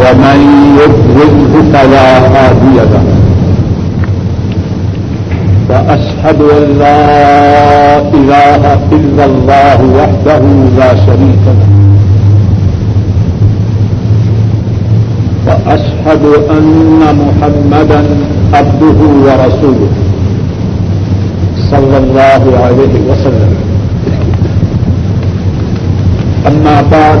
ومن يضلله فلا هادي له. وأشهد أن لا إله إلا الله وحده لا شريك له. وأشهد أن محمدا عبده ورسوله صلى الله عليه وسلم. أما بعد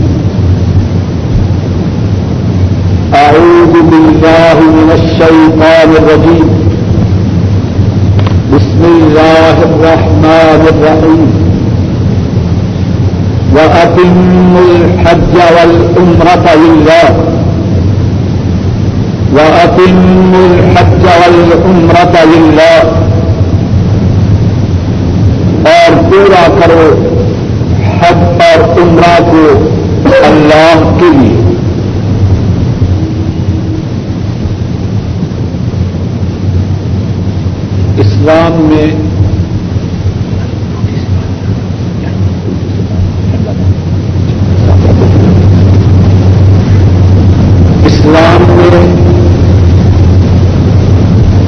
أعوذ بالله من الشيطان الرجيم. بسم الله الرحمن الرحيم. وأتموا الحج والعمرة لله. وأتموا الحج والعمرة لله. اور پورا کرو حج اور عمرہ کو اللہ کے لیے. اسلام میں اسلام میں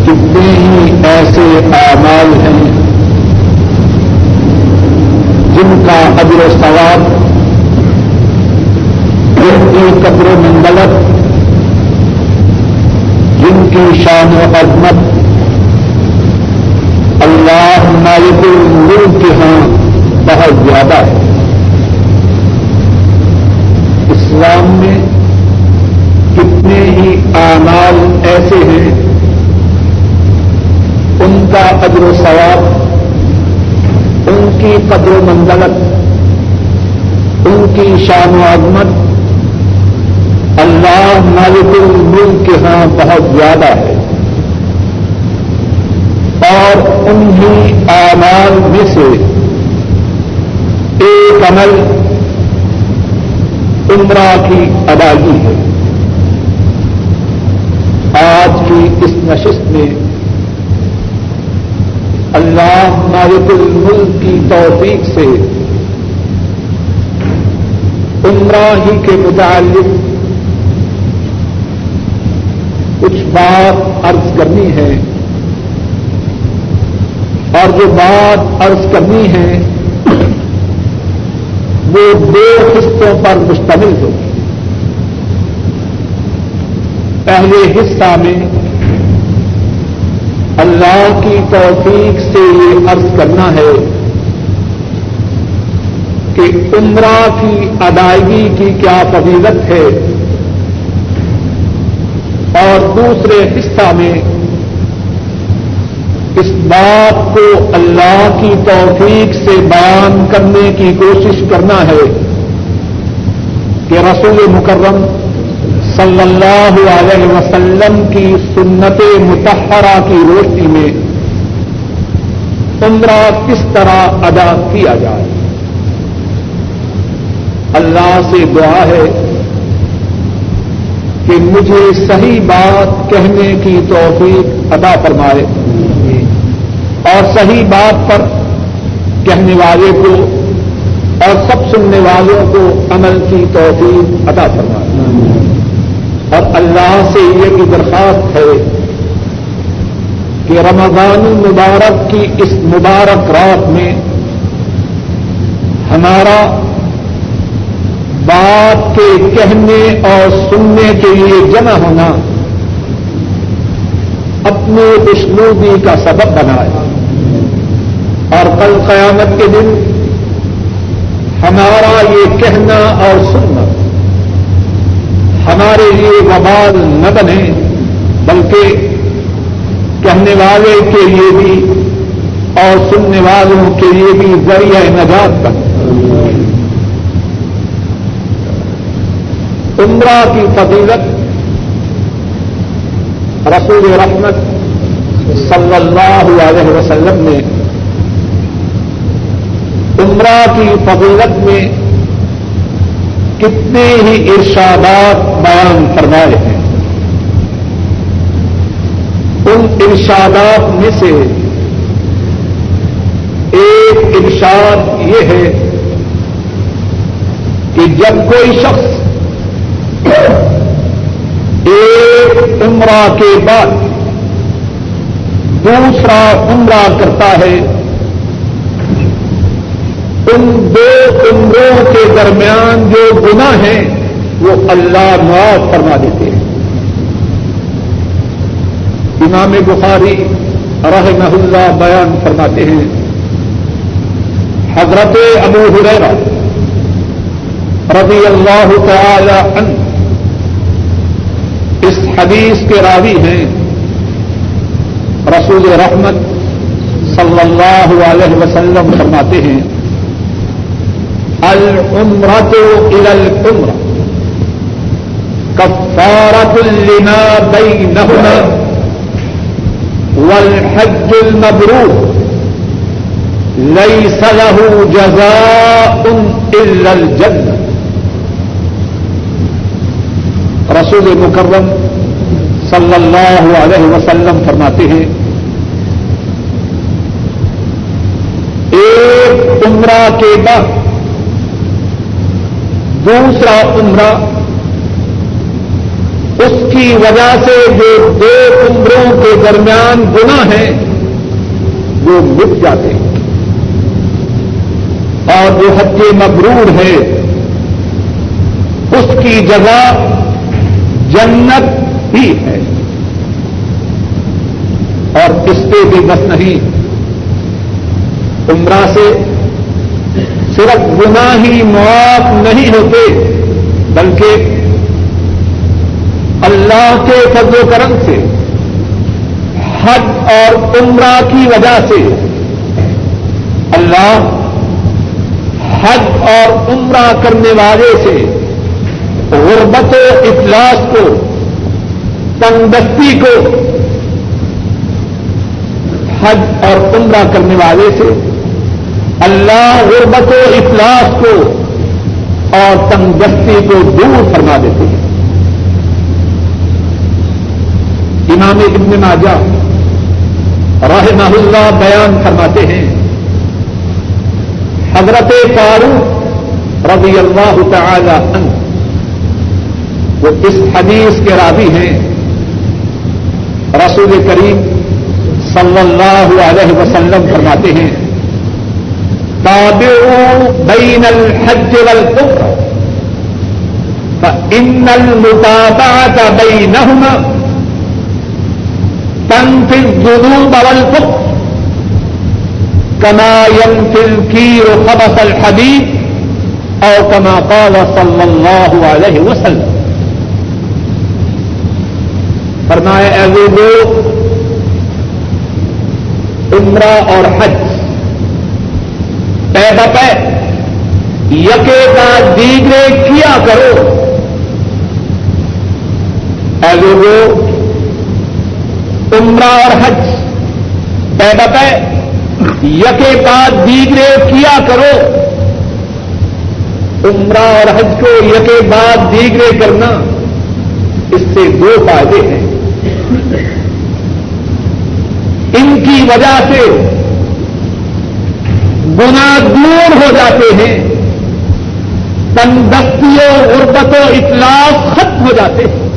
کتنے ہی ایسے اعمال ہیں جن کا ابر و ثواب، جن کی قبر و منڈلت جن کی شان و عظمت اللہ مالک الملک کے ہاں بہت زیادہ ہے۔ اسلام میں کتنے ہی اعمال ایسے ہیں، ان کا قدر و ثواب، ان کی قدر و منزلت، ان کی شان و عظمت اللہ مالک الملک کے ہاں بہت زیادہ ہے۔ اور انہیں اعمال میں سے ایک عمل عمرہ کی ادائیگی ہے۔ آج کی اس نشست میں اللہ مالک الملک کی توفیق سے عمرہ ہی کے متعلق کچھ بات عرض کرنی ہے۔ اور جو بات عرض کرنی ہے، وہ دو حصوں پر مشتمل ہوگی پہلے حصہ میں اللہ کی توفیق سے یہ عرض کرنا ہے کہ عمرہ کی ادائیگی کی کیا فضیلت ہے۔ اور دوسرے حصہ میں اس بات کو اللہ کی توفیق سے بیان کرنے کی کوشش کرنا ہے کہ رسول مکرم صلی اللہ علیہ وسلم کی سنت متحرہ کی روشنی میں عمرہ کس طرح ادا کیا جائے۔ اللہ سے دعا ہے کہ مجھے صحیح بات کہنے کی توفیق ادا فرمائے۔ اور صحیح بات پر کہنے والے کو اور سب سننے والوں کو عمل کی توفیق ادا فرمائے اور اللہ سے یہ بھی درخواست ہے کہ رمضان المبارک کی اس مبارک رات میں ہمارا بات کے کہنے اور سننے کے لیے جمع ہونا اپنے اسلوبی کا سبب بنائے۔ اور کل قیامت کے دن ہمارا یہ کہنا اور سننا ہمارے لیے وبال نہ بنے، بلکہ کہنے والے کے لیے بھی اور سننے والوں کے لیے بھی ذریعہ نجات بنے۔ عمرہ کی فضیلت، رسول رحمت صلی اللہ علیہ وسلم نے عمرہ کی فضیلت میں کتنے ہی ارشادات بیان فرمائے ہیں۔ ان ارشادات میں سے ایک ارشاد یہ ہے کہ جب کوئی شخص ایک عمرہ کے بعد دوسرا عمرہ کرتا ہے۔ ان دو عمروں کے درمیان جو گناہ ہیں، وہ اللہ معاف فرما دیتے ہیں۔ امام بخاری رحمہ اللہ بیان فرماتے ہیں، حضرت ابو حریرہ رضی اللہ تعالی عنہ اس حدیث کے راوی ہیں۔ رسول رحمت صلی اللہ علیہ وسلم فرماتے ہیں، العمرة إلى العمرة كفارة لما بينهما والحج المبرور ليس له جزاء إلا الجنة۔ رسول مکرم صلی اللہ علیہ وسلم فرماتے ہیں، ایک عمرہ کے بعد دوسرا عمرہ، اس کی وجہ سے جو دو عمروں کے درمیان گنا ہیں، وہ مٹ جاتے ہیں۔ اور جو حج مبرور ہے، اس کی جگہ جنت ہی ہے۔ اور اس پہ بھی بس نہیں۔ عمرہ سے صرف گنا ہی معاف نہیں ہوتے، بلکہ اللہ کے فضل و کرم سے، حج اور عمرہ کی وجہ سے۔ اللہ حج اور عمرہ کرنے والے سے غربت و افلاس کو تندستی کو حج اور عمرہ کرنے والے سے اللہ غربت و اخلاص کو اور تنگستی کو دور فرما دیتے ہیں۔ امام ابن ماجہ رحمہ اللہ بیان فرماتے ہیں۔ حضرت فاروق رضی اللہ تعالی عنہ وہ اس حدیث کے راوی ہیں۔ رسول کریم صلی اللہ علیہ وسلم فرماتے ہیں، تابعوا بین الحج والکفر فإن المتابعة بينهما تنفي الذنوب والكفر كما ينفي الكير خبث الحديد أو كما قال صلى الله عليه وسلم. فرمائے اے لوگوں عمرہ اور حج پے بپے یکے کا دیگرے کیا کرو؟ اے لوگوں عمرہ اور حج پے بپے یکے کا دیگرے کیا کرو؟ عمرہ اور حج کو یکے بعد دیگرے کرنا اس سے دو فائدے ہیں۔ ان کی وجہ سے گنا دور ہو جاتے ہیں۔ تندستیوں غربت و اطلاف ختم ہو جاتے ہیں۔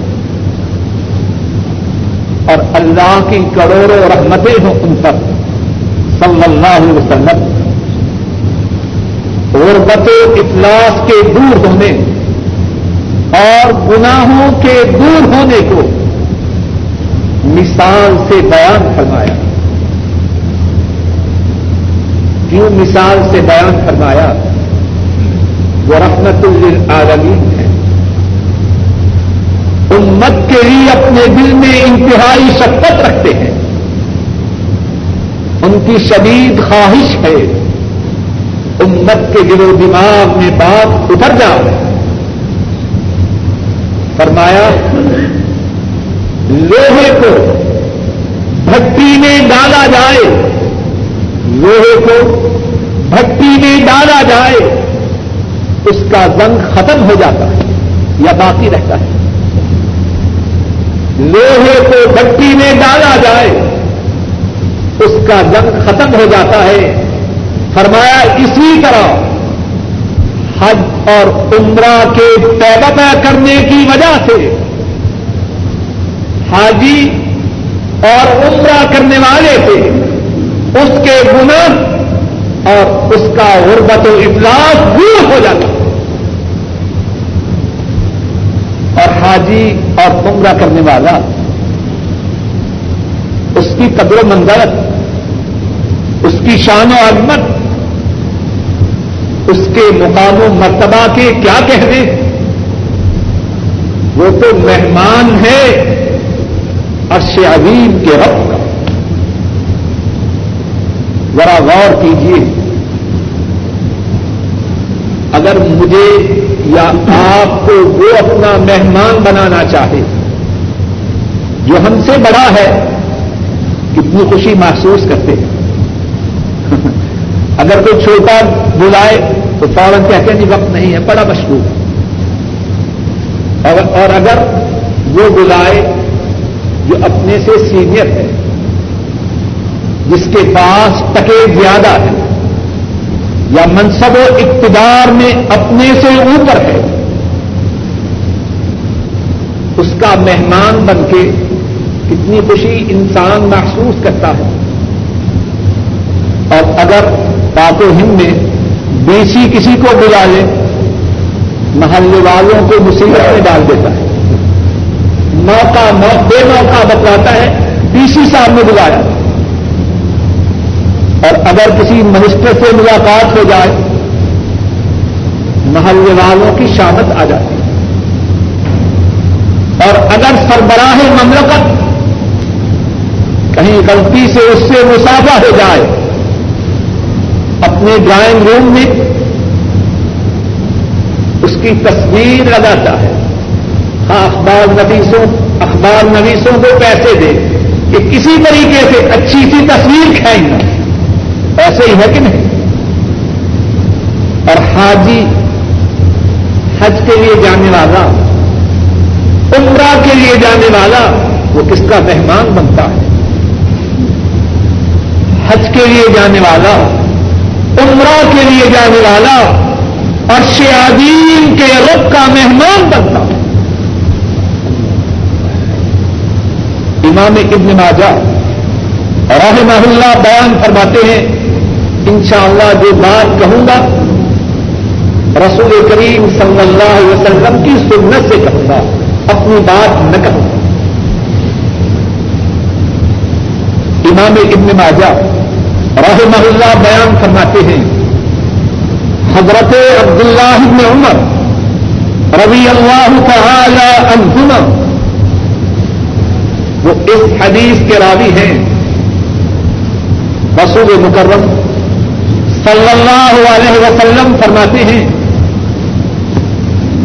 اور اللہ کی کروڑوں رحمتیں ہوں ان پر۔ صلی اللہ علیہ وسلم۔ غربت و اطلاف کے دور ہونے اور گناہوں کے دور ہونے کو مثال سے بیان فرمایا۔ کیوں مثال سے بیان فرمایا؟ وہ رحمت للعالمین ہے۔ امت کے لیے اپنے دل میں انتہائی شکت رکھتے ہیں۔ ان کی شدید خواہش ہے۔ امت کے دل و دماغ میں بات اتر جائے۔ فرمایا لوہے کو بھٹی میں ڈالا جائے، لوہے کو بھٹی میں ڈالا جائے، اس کا زنگ ختم ہو جاتا ہے یا باقی رہتا ہے۔ لوہے کو بھٹی میں ڈالا جائے، اس کا زنگ ختم ہو جاتا ہے۔ فرمایا اسی طرح حج اور عمرہ کے پیدا کرنے کی وجہ سے حاجی اور عمرہ کرنے والے سے اس کے گناہ اور اس کا غربت و اجلاس دور ہو جاتا۔ اور حاجی اور عمرہ کرنے والا، اس کی قدر و منظرت اس کی شان و عظمت، اس کے مقام و مرتبہ کے کیا کہنے وہ تو مہمان ہے عرش عظیم کے رب کا۔ ذرا غور کیجیے اگر مجھے یا آپ کو وہ اپنا مہمان بنانا چاہے، جو ہم سے بڑا ہے، کتنی خوشی محسوس کرتے ہیں۔ اگر کوئی چھوٹا بلائے، تو فوراً کہتے ہیں وقت نہیں ہے، بڑا مشہور اور اگر وہ بلائے جو اپنے سے سینئر ہے، جس کے پاس ٹکے زیادہ ہے، یا منصب و اقتدار میں اپنے سے اوپر ہے، اس کا مہمان بن کے کتنی خوشی انسان محسوس کرتا ہے۔ اور اگر پاک و ہند میں بیسی کسی کو بلا لے، محلے والوں کو مصیبت میں ڈال دیتا ہے۔ موقع بے موقع بتلاتا ہے ڈی سی صاحب نے بلایا اور اگر کسی منسٹر سے ملاقات ہو جائے محلے والوں کی شامت آ جاتی۔ ہے اور اگر سربراہ مملکت کہیں غلطی سے اس سے مسافہ ہو جائے، اپنے ڈرائنگ روم میں اس کی تصویر لگاتا ہے۔ اخبار نویسوں اخبار نویسوں کو پیسے دے کہ کسی طریقے سے اچھی سی تصویر کھائیں گا ایسے ہی ہے کہ نہیں؟ اور حاجی، حج کے لیے جانے والا، عمرہ کے لیے جانے والا، وہ کس کا مہمان بنتا ہے؟ حج کے لیے جانے والا، عمرہ کے لیے جانے والا، اور شیادین کے رب کا مہمان بنتا ہے۔ امام ابن ماجہ رحمہ اللہ بیان فرماتے ہیں، انشاءاللہ جو بات کہوں گا، رسول کریم صلی اللہ علیہ وسلم کی سنت سے کہوں گا، اپنی بات نہ کہوں گا۔ امام ابن ماجہ رحمہ اللہ بیان فرماتے ہیں، حضرت عبداللہ ابن عمر رضی اللہ تعالی عنہما وہ اس حدیث کے راوی ہیں۔ رسول مکرم صلی اللہ علیہ وسلم فرماتے ہیں،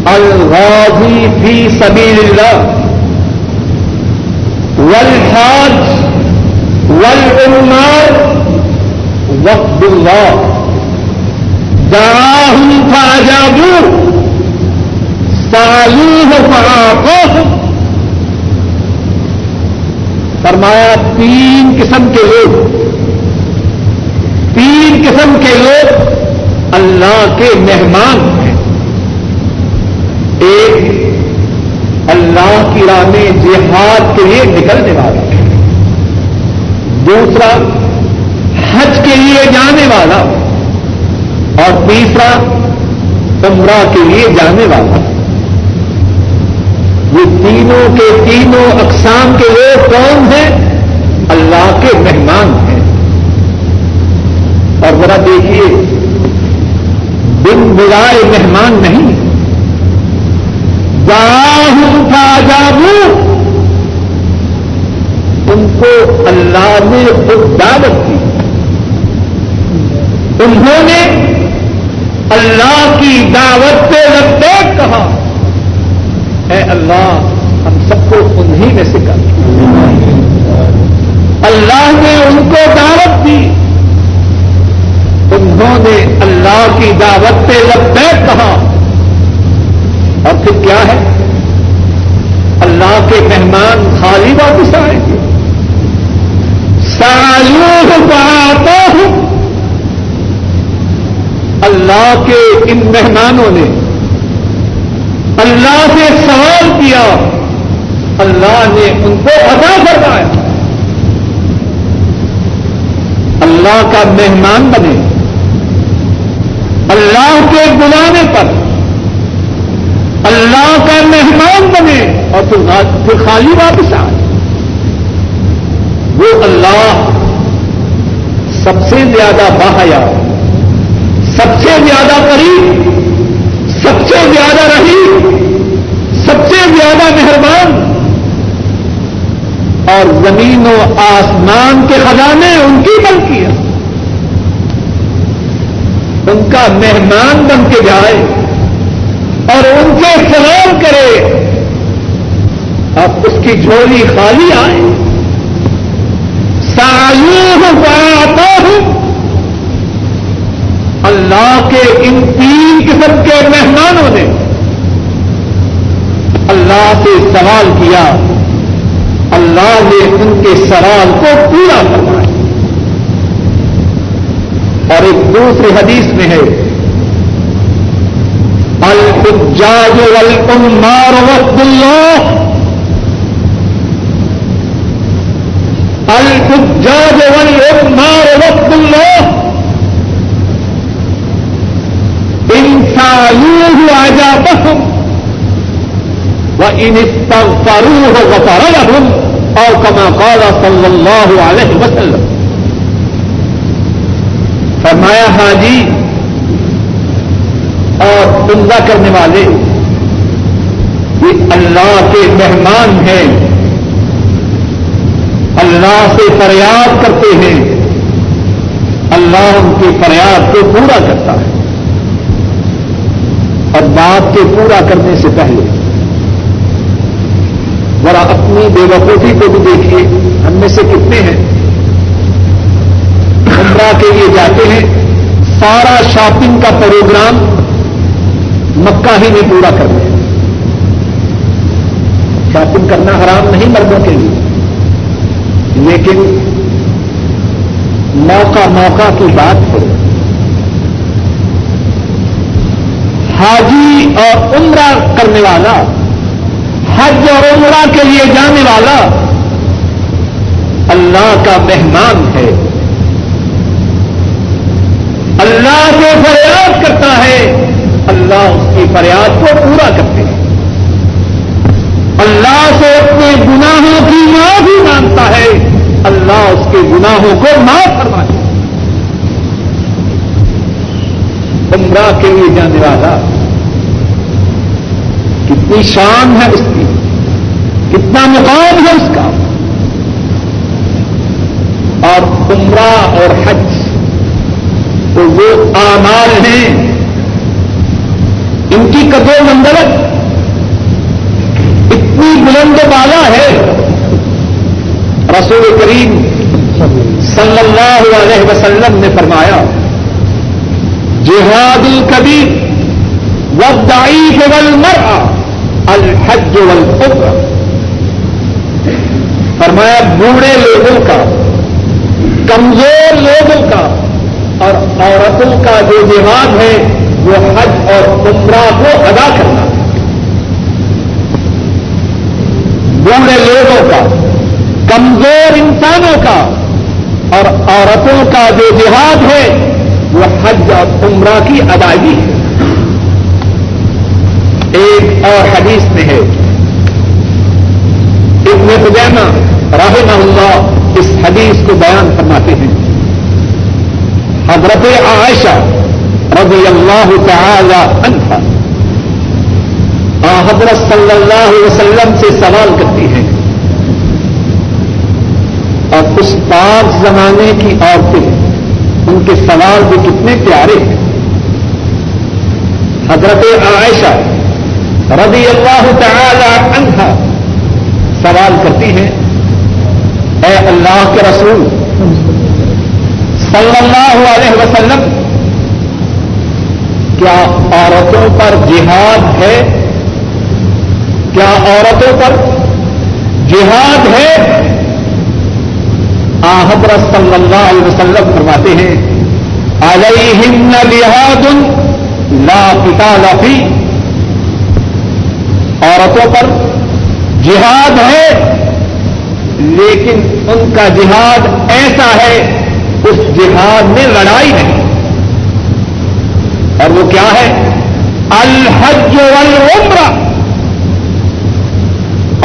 الغازی فی سبیل اللہ والحاج والعمار وقت اللہ۔ دعاهم فاجابوه سالوه فعاقوه فرمایا، تین قسم کے لوگ، تین قسم کے لوگ اللہ کے مہمان ہیں۔ ایک اللہ کی راہ میں جہاد کے لیے نکلنے والا دوسرا حج کے لیے جانے والا اور تیسرا عمرہ کے لیے جانے والا یہ تینوں کے تینوں اقسام کے لوگ کون ہیں؟ اللہ کے مہمان ہیں۔ اور ذرا دیکھیے، بن بلائے مہمان نہیں۔ تھا جابو ان کو اللہ نے خود دعوت دی۔ انہوں نے اللہ کی دعوت پہ لگتے کہا۔ اے اللہ، ہم سب کو انہیں میں سے کر۔ اللہ نے ان کو دعوت دی۔ انہوں نے اللہ کی دعوت پہ لبیک کہا۔ اور پھر کیا ہے؟ اللہ کے مہمان خالی واپس آئیں گے سالو پاتا ہوں اللہ کے ان مہمانوں نے اللہ سے سوال کیا، اللہ نے ان کو ادا کروایا اللہ کا مہمان بنے۔ اللہ کے بلانے پر۔ اللہ کا مہمان بنے۔ اور پھر خالی واپس آئے۔ وہ اللہ سب سے زیادہ باحیا، سب سے زیادہ قریب۔ سب سے زیادہ رحیم، سب سے زیادہ مہربان۔ اور زمین و آسمان کے خزانے ان کی بلکی ہے ان کا مہمان بن کے جائے اور ان سے سلام کرے۔ اب اس کی جھولی خالی آئے سالو پاتا ہوں اللہ کے ان تین قسم کے مہمانوں نے اللہ سے سوال کیا، اللہ نے ان کے سوال کو پورا کروایا اور ایک دوسری حدیث میں ہے، الحجاج والعمار وقت اللہ الحجاج والعمار وقت اللہ انسانوه عجابهم وإن استغفروه غفر لهم أو كما قال صلى الله عليه وسلم فرمایا ہاں جی اور عمدہ کرنے والے یہ اللہ کے مہمان ہیں، اللہ سے فریاد کرتے ہیں، اللہ ان کی فریاد کو پورا کرتا ہے۔ اور بات کے پورا کرنے سے پہلے ذرا اپنی بے وقوفی کو بھی دیکھیے، ہم میں سے کتنے ہیں؟ عمرہ کے لیے جاتے ہیں، سارا شاپنگ کا پروگرام مکہ ہی میں پورا کر دیں شاپنگ کرنا حرام نہیں مردوں کے لیے، لیکن موقع موقع کی بات ہو۔ حاجی اور عمرہ کرنے والا، حج اور عمرہ کے لیے جانے والا اللہ کا مہمان ہے۔ اللہ سے فریاد کرتا ہے، اللہ اس کی فریاد کو پورا کرتے ہیں۔ اللہ سے اپنے گناہوں کی معافی مانتا ہے، اللہ اس کے گناہوں کو معاف کرواتے عمرہ کے لیے جانے والا۔ کتنی شان ہے اس کی۔ کتنا مقام ہے اس کا۔ اور عمرہ اور حج تو وہ آمال ہیں۔ ان کی قدر مندرت اتنی بلند بالا ہے۔ رسول کریم صلی اللہ علیہ وسلم نے فرمایا جہاد القبیر والضعیف والمرأة الحج والقبر۔ فرمایا، بوڑھے لوگوں کا، کمزور لوگوں کا اور عورتوں کا جو جہاد ہے، وہ حج اور عمرہ کو ادا کرنا۔ بوڑھے لوگوں کا، کمزور انسانوں کا اور عورتوں کا جو جہاد ہے وہ حج اور عمرہ کی ادائیگی ہے۔ ایک اور حدیث میں ہے۔ ابن خدیمہ رحمہ اللہ اس حدیث کو بیان فرماتے ہیں۔ حضرت عائشہ رضی اللہ تعالی عنہ حضرت صلی اللہ علیہ وسلم سے سوال کرتی ہیں۔ اور اس پاک زمانے کی عورتیں ان کے سوال بھی کتنے پیارے ہیں۔ حضرت عائشہ رضی اللہ تعالی عنہ سوال کرتی ہیں، اے اللہ کے رسول، صلی اللہ علیہ وسلم، کیا عورتوں پر جہاد ہے؟ کیا عورتوں پر جہاد ہے؟ حضرت صلی اللہ علیہ وسلم فرماتے ہیں، علیہن لحاد لا قتال فی۔ عورتوں پر جہاد ہے، لیکن ان کا جہاد ایسا ہے، اس جہاد میں لڑائی نہیں۔ اور وہ کیا ہے؟ الحج والعمرہ۔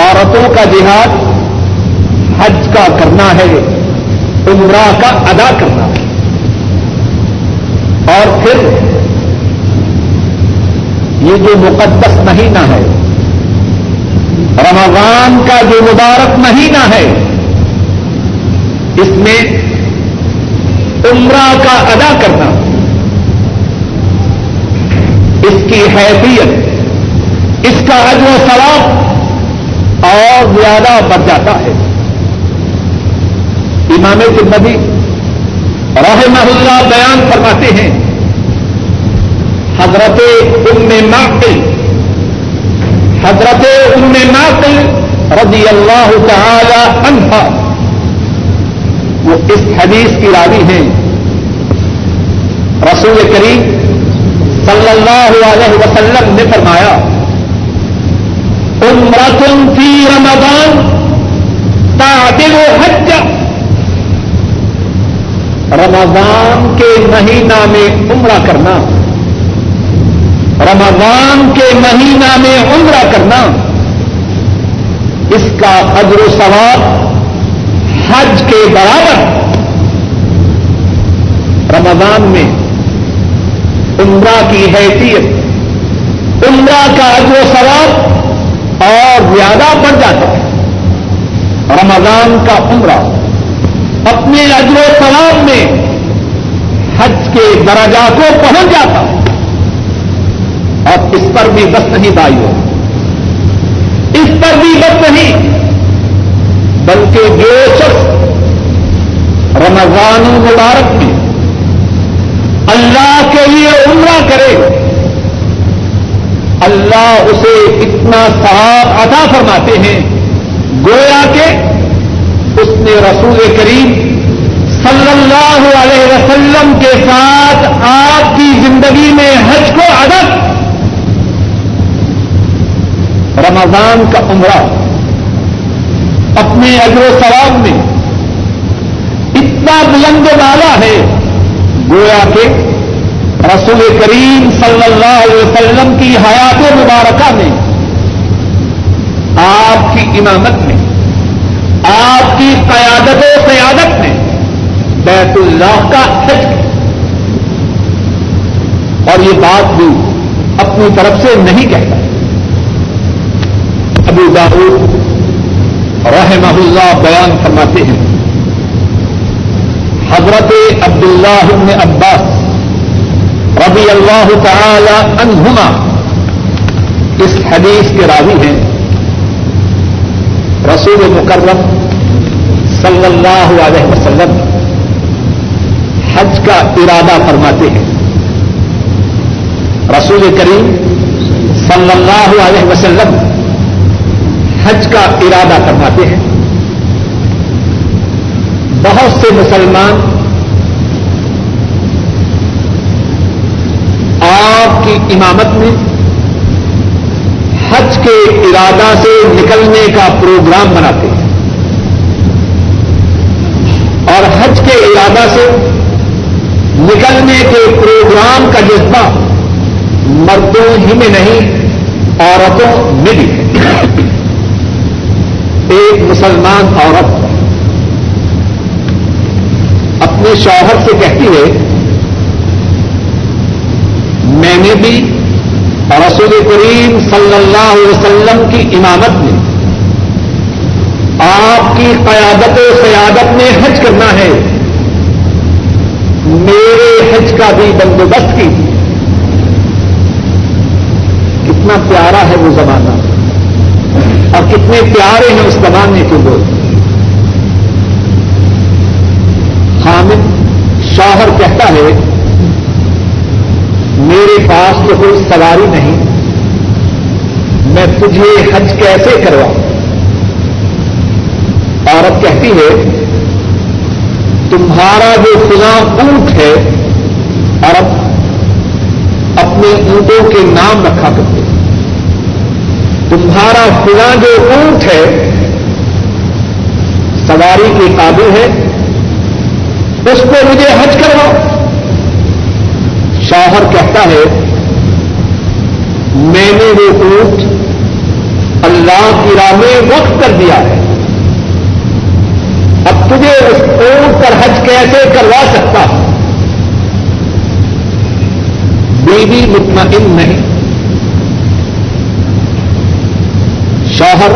عورتوں کا جہاد حج کا کرنا ہے۔ عمرہ کا ادا کرنا۔ اور پھر یہ جو مقدس مہینہ ہے، رمضان کا جو مبارک مہینہ ہے، اس میں عمرہ کا ادا کرنا، اس کی حیثیت، اس کا عجو و ثواب اور زیادہ بڑھ جاتا ہے۔ امام تبدی رحمہ اللہ بیان فرماتے ہیں، حضرت ام معقل، حضرت ام معقل رضی اللہ تعالی عنہ وہ اس حدیث کی راوی ہیں۔ رسول کریم صلی اللہ علیہ وسلم نے فرمایا، عمرتن فی رمضان تعدل حج۔ رمضان کے مہینہ میں عمرہ کرنا رمضان کے مہینہ میں عمرہ کرنا اس کا اجر و ثواب حج کے برابر رمضان میں عمرہ کی حیثیت، عمرہ کا اجر و ثواب اور زیادہ بڑھ جاتا ہے۔ رمضان کا عمرہ اپنے اجر و ثواب میں حج کے درجہ کو پہنچ جاتا۔ اور اس پر بھی بس نہیں بائی ہو۔ اس پر بھی بس نہیں، بلکہ جو شخص رمضان مبارک میں اللہ کے لیے عمرہ کرے، اللہ اسے اتنا صاحب عطا فرماتے ہیں، گویا کہ اس نے رسول کریم صلی اللہ علیہ وسلم کے ساتھ آپ کی زندگی میں حج کو ادا رمضان کا عمرہ اپنے اجر و ثواب میں اتنا بلند والا ہے، گویا کہ رسول کریم صلی اللہ علیہ وسلم کی حیات مبارکہ میں آپ کی امامت میں آپ کی قیادت و قیادت میں بیت اللہ کا حج اور یہ بات بھی اپنی طرف سے نہیں کہتا۔ ابو داود رحمہ اللہ بیان فرماتے ہیں۔ حضرت عبداللہ بن عباس رضی اللہ تعالی عنہما اس حدیث کے راوی ہیں۔ رسول مکرم صلی اللہ علیہ وسلم حج کا ارادہ فرماتے ہیں۔ رسول کریم صلی اللہ علیہ وسلم حج کا ارادہ فرماتے ہیں۔ بہت سے مسلمان آپ کی امامت میں کے ارادہ سے نکلنے کا پروگرام بناتے ہیں۔ اور حج کے ارادہ سے نکلنے کے پروگرام کا جذبہ مردوں ہی میں نہیں، عورتوں میں بھی۔ ایک مسلمان عورت اپنے شوہر سے کہتی ہے، میں نے بھی رسول کریم صلی اللہ علیہ وسلم کی امامت میں آپ کی قیادت و سیادت میں حج کرنا ہے۔ میرے حج کا بھی بندوبست کی کتنا پیارا ہے وہ زمانہ۔ اور کتنے پیارے ہیں اس زمانے کے لوگ۔ حامد شوہر کہتا ہے میرے پاس تو کوئی سواری نہیں، میں تجھے حج کیسے کرواؤں؟ عورت کہتی ہے، تمہارا جو فلاں اونٹ ہے اور اپنے اونٹوں کے نام رکھا کرتے تمہارا فلاں جو اونٹ ہے، سواری کے قابل ہے، اس کو مجھے حج کرواؤ۔ شوہر کہتا ہے، میں نے وہ اونٹ اللہ کی راہ میں وقت کر دیا ہے۔ اب تجھے اس اونٹ پر حج کیسے کروا سکتا بیوی مطمئن نہیں۔ شوہر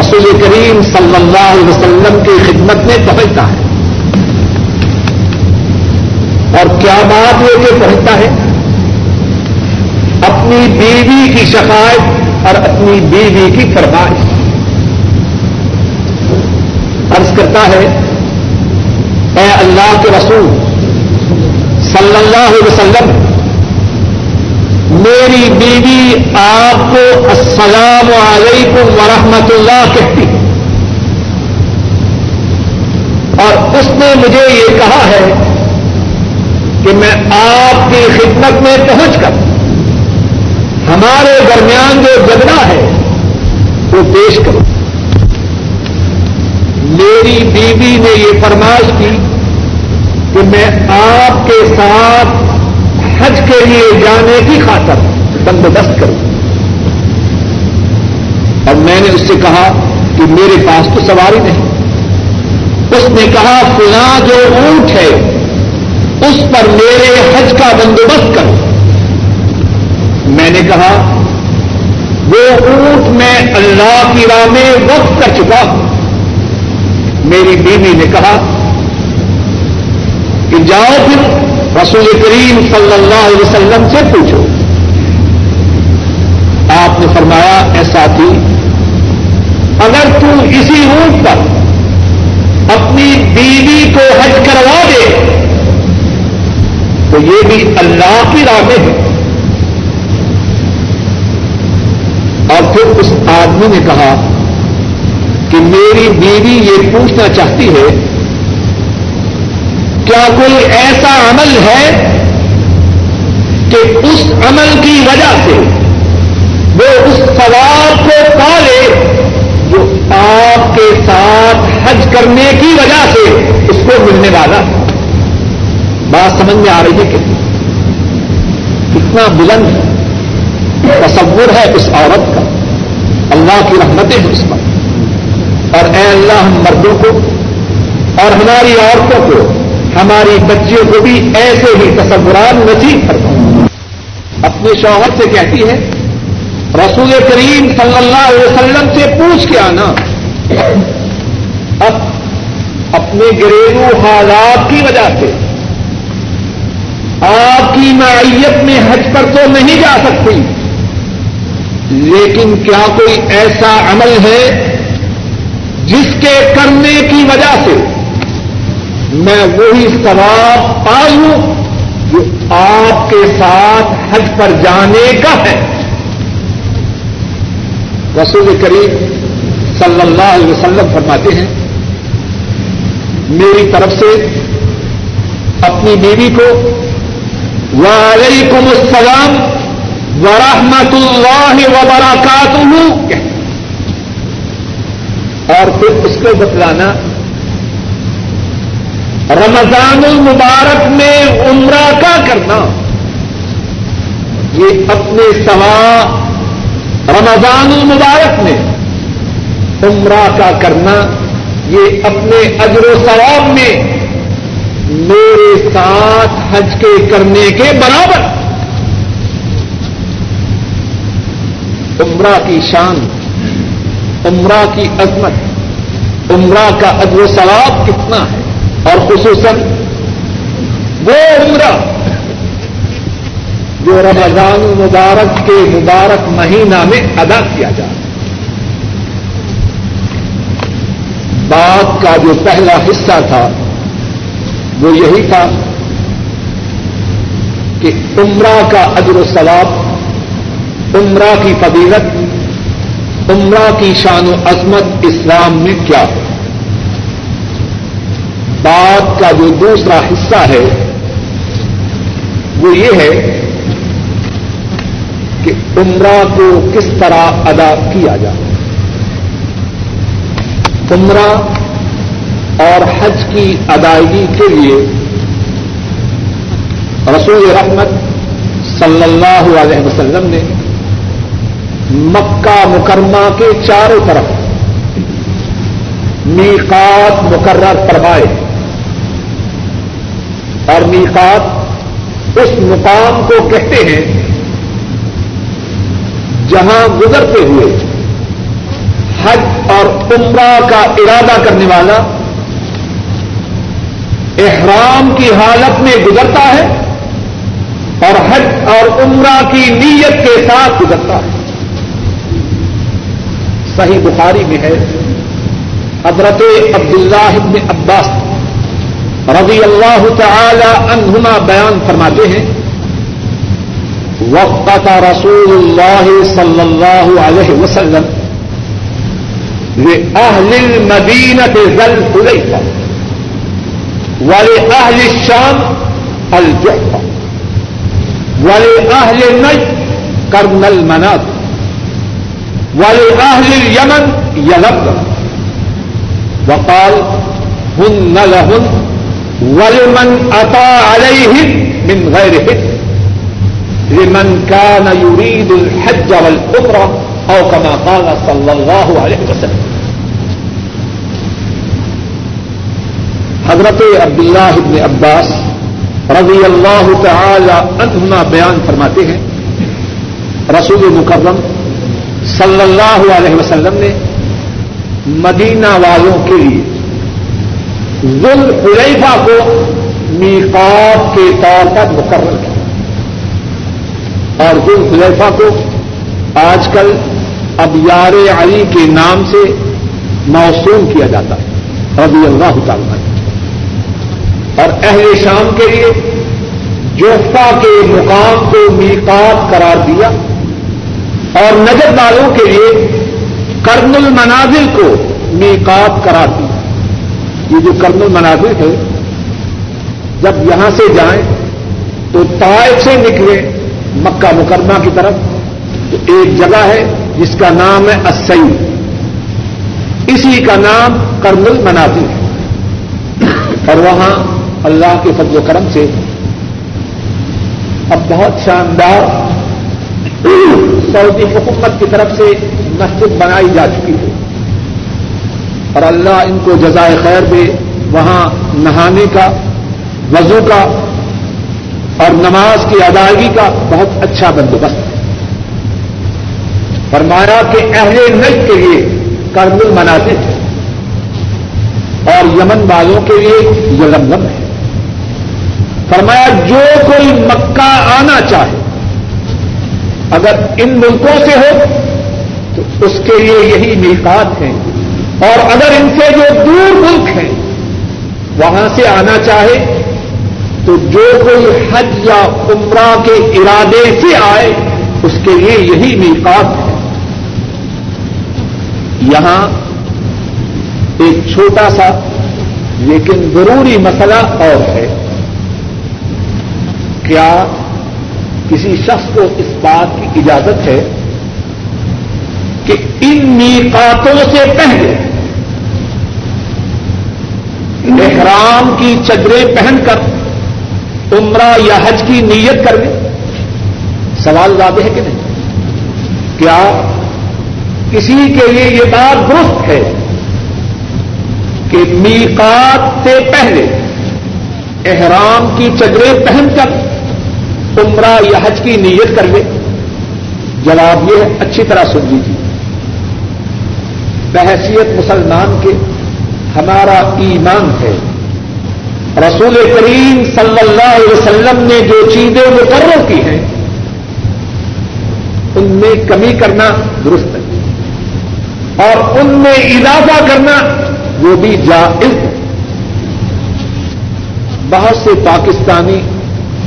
رسول کریم صلی اللہ علیہ وسلم کی خدمت میں پہنچتا ہے۔ اور کیا بات یہ کہ پہنچتا ہے؟ اپنی بیوی کی شکایت اور اپنی بیوی کی فرمائش۔ عرض کرتا ہے، اے اللہ کے رسول، صلی اللہ علیہ وسلم، میری بیوی آپ کو السلام علیکم ورحمۃ اللہ کہتی اور اس نے مجھے یہ کہا ہے کہ میں آپ کی خدمت میں پہنچ کر ہمارے درمیان جو جگڑا ہے، وہ پیش کروں۔ میری بیوی نے یہ فرمائش کی کہ میں آپ کے ساتھ حج کے لیے جانے کی خاطر بندوبست کروں۔ اور میں نے اس سے کہا کہ میرے پاس تو سواری نہیں۔ اس نے کہا، فلاں جو اونٹ ہے اس پر میرے حج کا بندوبست کرو میں نے کہا، وہ اونٹ میں اللہ کی راہ میں وقت کر چکا۔ ہوں میری بیوی نے کہا، کہ جاؤ پھر رسول کریم صلی اللہ علیہ وسلم سے پوچھو۔ آپ نے فرمایا ایسا تھی اگر تم اسی اونٹ پر اپنی بیوی کو حج کروا دے تو یہ بھی اللہ کی راہ میں ہے۔ اور پھر اس آدمی نے کہا کہ میری بیوی یہ پوچھنا چاہتی ہے، کیا کوئی ایسا عمل ہے کہ اس عمل کی وجہ سے وہ اس سوال کو پالے جو آپ کے ساتھ حج کرنے کی وجہ سے اس کو ملنے والا ہے؟ بات سمجھ میں آ رہی ہے کہ کتنا بلند تصور ہے اس عورت کا۔ اللہ کی رحمتیں ہیں اس پر۔ اور اے اللہ ہم مردوں کو اور ہماری عورتوں کو، ہماری بچیوں کو بھی ایسے ہی تصورات نصیب کرتا ہوں اپنے شوہر سے کہتی ہے، رسول کریم صلی اللہ علیہ وسلم سے پوچھ کے آنا۔ اب اپنے گھریلو حالات کی وجہ سے آپ کی معیت میں حج پر تو نہیں جا سکتی۔ لیکن کیا کوئی ایسا عمل ہے جس کے کرنے کی وجہ سے میں وہی ثواب پالوں جو آپ کے ساتھ حج پر جانے کا ہے؟ رسول کریم صلی اللہ علیہ وسلم فرماتے ہیں، میری طرف سے اپنی بیوی کو وعلیکم السلام ورحمۃ اللہ وبرکاتہ۔ اور پھر اس کو بتلانا، رمضان المبارک میں عمرہ کا کرنا۔ یہ اپنے سوا رمضان المبارک میں عمرہ کا کرنا، یہ اپنے اجر و ثواب میں میرے ساتھ حج کے کرنے کے برابر عمرہ کی شان، عمرہ کی عظمت، عمرہ کا اجر و ثواب کتنا ہے؟ اور خصوصاً وہ عمرہ جو رمضان مبارک کے مبارک مہینہ میں ادا کیا جائے بات کا جو پہلا حصہ تھا وہ یہی تھا کہ عمرہ کا اجر و ثواب، عمرہ کی فضیلت، عمرہ کی شان و عظمت اسلام میں کیا ہے؟ بات کا جو دوسرا حصہ ہے، وہ یہ ہے کہ عمرہ کو کس طرح ادا کیا جائے؟ عمرہ اور حج کی ادائیگی کے لیے رسول رحمت صلی اللہ علیہ وسلم نے مکہ مکرمہ کے چاروں طرف میقات مقرر فرمائے اور میقات اس مقام کو کہتے ہیں جہاں گزرتے ہوئے حج اور عمرہ کا ارادہ کرنے والا احرام کی حالت میں گزرتا ہے اور حج اور عمرہ کی نیت کے ساتھ گزرتا ہے۔ صحیح بخاری میں ہے، حضرت عبداللہ ابن عباس رضی اللہ تعالی عنہما بیان فرماتے ہیں، وقت رسول اللہ صلی اللہ علیہ وسلم لأهل المدينة ذا الحليفة ولأهل الشام الجحفة. ولأهل النجد قرن المناطق. ولأهل اليمن يلبن. وقال هن لهن ولمن اتا علیہ من غیر لمن كان يريد الحج والعمرة او كما قال صلی اللہ علیہ وسلم. حضرت عبداللہ ابن عباس رضی اللہ تعالی عنہما بیان فرماتے ہیں۔ رسول مکرم صلی اللہ علیہ وسلم نے مدینہ والوں کے لیے ذل حلیفہ کو میقات کے طور پر مقرر کیا۔ اور ذل حلیفہ کو آج کل اب یار علی کے نام سے موسوم کیا جاتا ہے۔ رضی اللہ تعالیٰ اور اہل شام کے لیے جوفا کے مقام کو میقات قرار دیا اور نجر والوں کے لیے کرن المنازل کو میقات قرار دیا۔ یہ جو کرن المناظر ہے، جب یہاں سے جائیں تو طائف سے نکلے مکہ مکرمہ کی طرف، تو ایک جگہ ہے جس کا نام ہے اسی اسی کا نام کرن المناظر ہے۔ اور وہاں اللہ کے فضل و کرم سے۔ اب بہت شاندار سعودی حکومت کی طرف سے مسجد بنائی جا چکی ہے۔ اور اللہ ان کو جزائے خیر دے وہاں نہانے کا، وضو کا اور نماز کی ادائیگی کا بہت اچھا بندوبست۔ ہے فرمایا کہ اہل نج کے لیے کرم المنازل ہے اور یمن والوں کے لیے یلملم ہے۔ فرمایا، جو کوئی مکہ آنا چاہے، اگر ان ملکوں سے ہو، تو اس کے لیے یہی میقات ہیں۔ اور اگر ان سے جو دور ملک ہیں، وہاں سے آنا چاہے، تو جو کوئی حج یا عمرہ کے ارادے سے آئے، اس کے لیے یہی میقات ہے یہاں ایک چھوٹا سا، لیکن ضروری مسئلہ اور ہے۔ کیا کسی شخص کو اس بات کی اجازت ہے کہ ان میقاتوں سے پہلے احرام کی چدریں پہن کر عمرہ یا حج کی نیت کر لیں؟ سوال زیادہ ہے کہ نہیں؟ کیا کسی کے لیے یہ بات درست ہے کہ میقات سے پہلے احرام کی چدریں پہن کر عمرہ یا حج کی نیت کر لے۔ جواب یہ ہے، اچھی طرح سن لیجیے۔ بحثیت مسلمان کے ہمارا ایمان ہے۔ رسول کریم صلی اللہ علیہ وسلم نے جو چیزیں مقرر کی ہیں، ان میں کمی کرنا درست ہے۔ اور ان میں اضافہ کرنا وہ بھی جائز ہے۔ بہت سے پاکستانی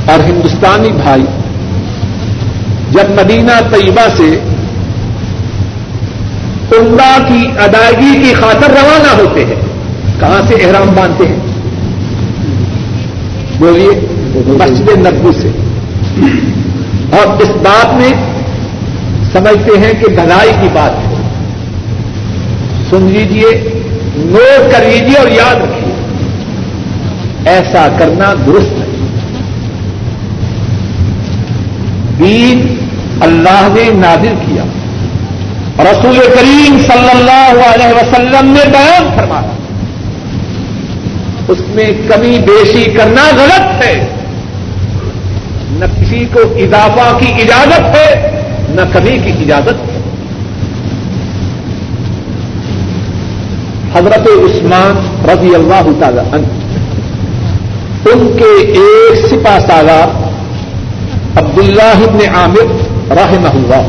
اور ہندوستانی بھائی جب مدینہ طیبہ سے عمرہ کی ادائیگی کی خاطر روانہ ہوتے ہیں، کہاں سے احرام باندھتے ہیں؟ بولیے، مسجد نبو سے۔ اور اس بات میں سمجھتے ہیں کہ گھرائی کی بات ہے۔ سن لیجیے نوٹ کر لیجیے اور یاد رکھیے۔ ایسا کرنا درست ہے دین اللہ نے نازل کیا۔ رسول کریم صلی اللہ علیہ وسلم نے بیان فرمایا۔ اس میں کمی بیشی کرنا غلط ہے۔ نہ کسی کو اضافہ کی اجازت ہے، نہ کمی کی اجازت ہے۔ حضرت عثمان رضی اللہ تعالی عنہ ان کے ایک سپا سالار عبد اللہ ابن عامر رحمہ اللہ۔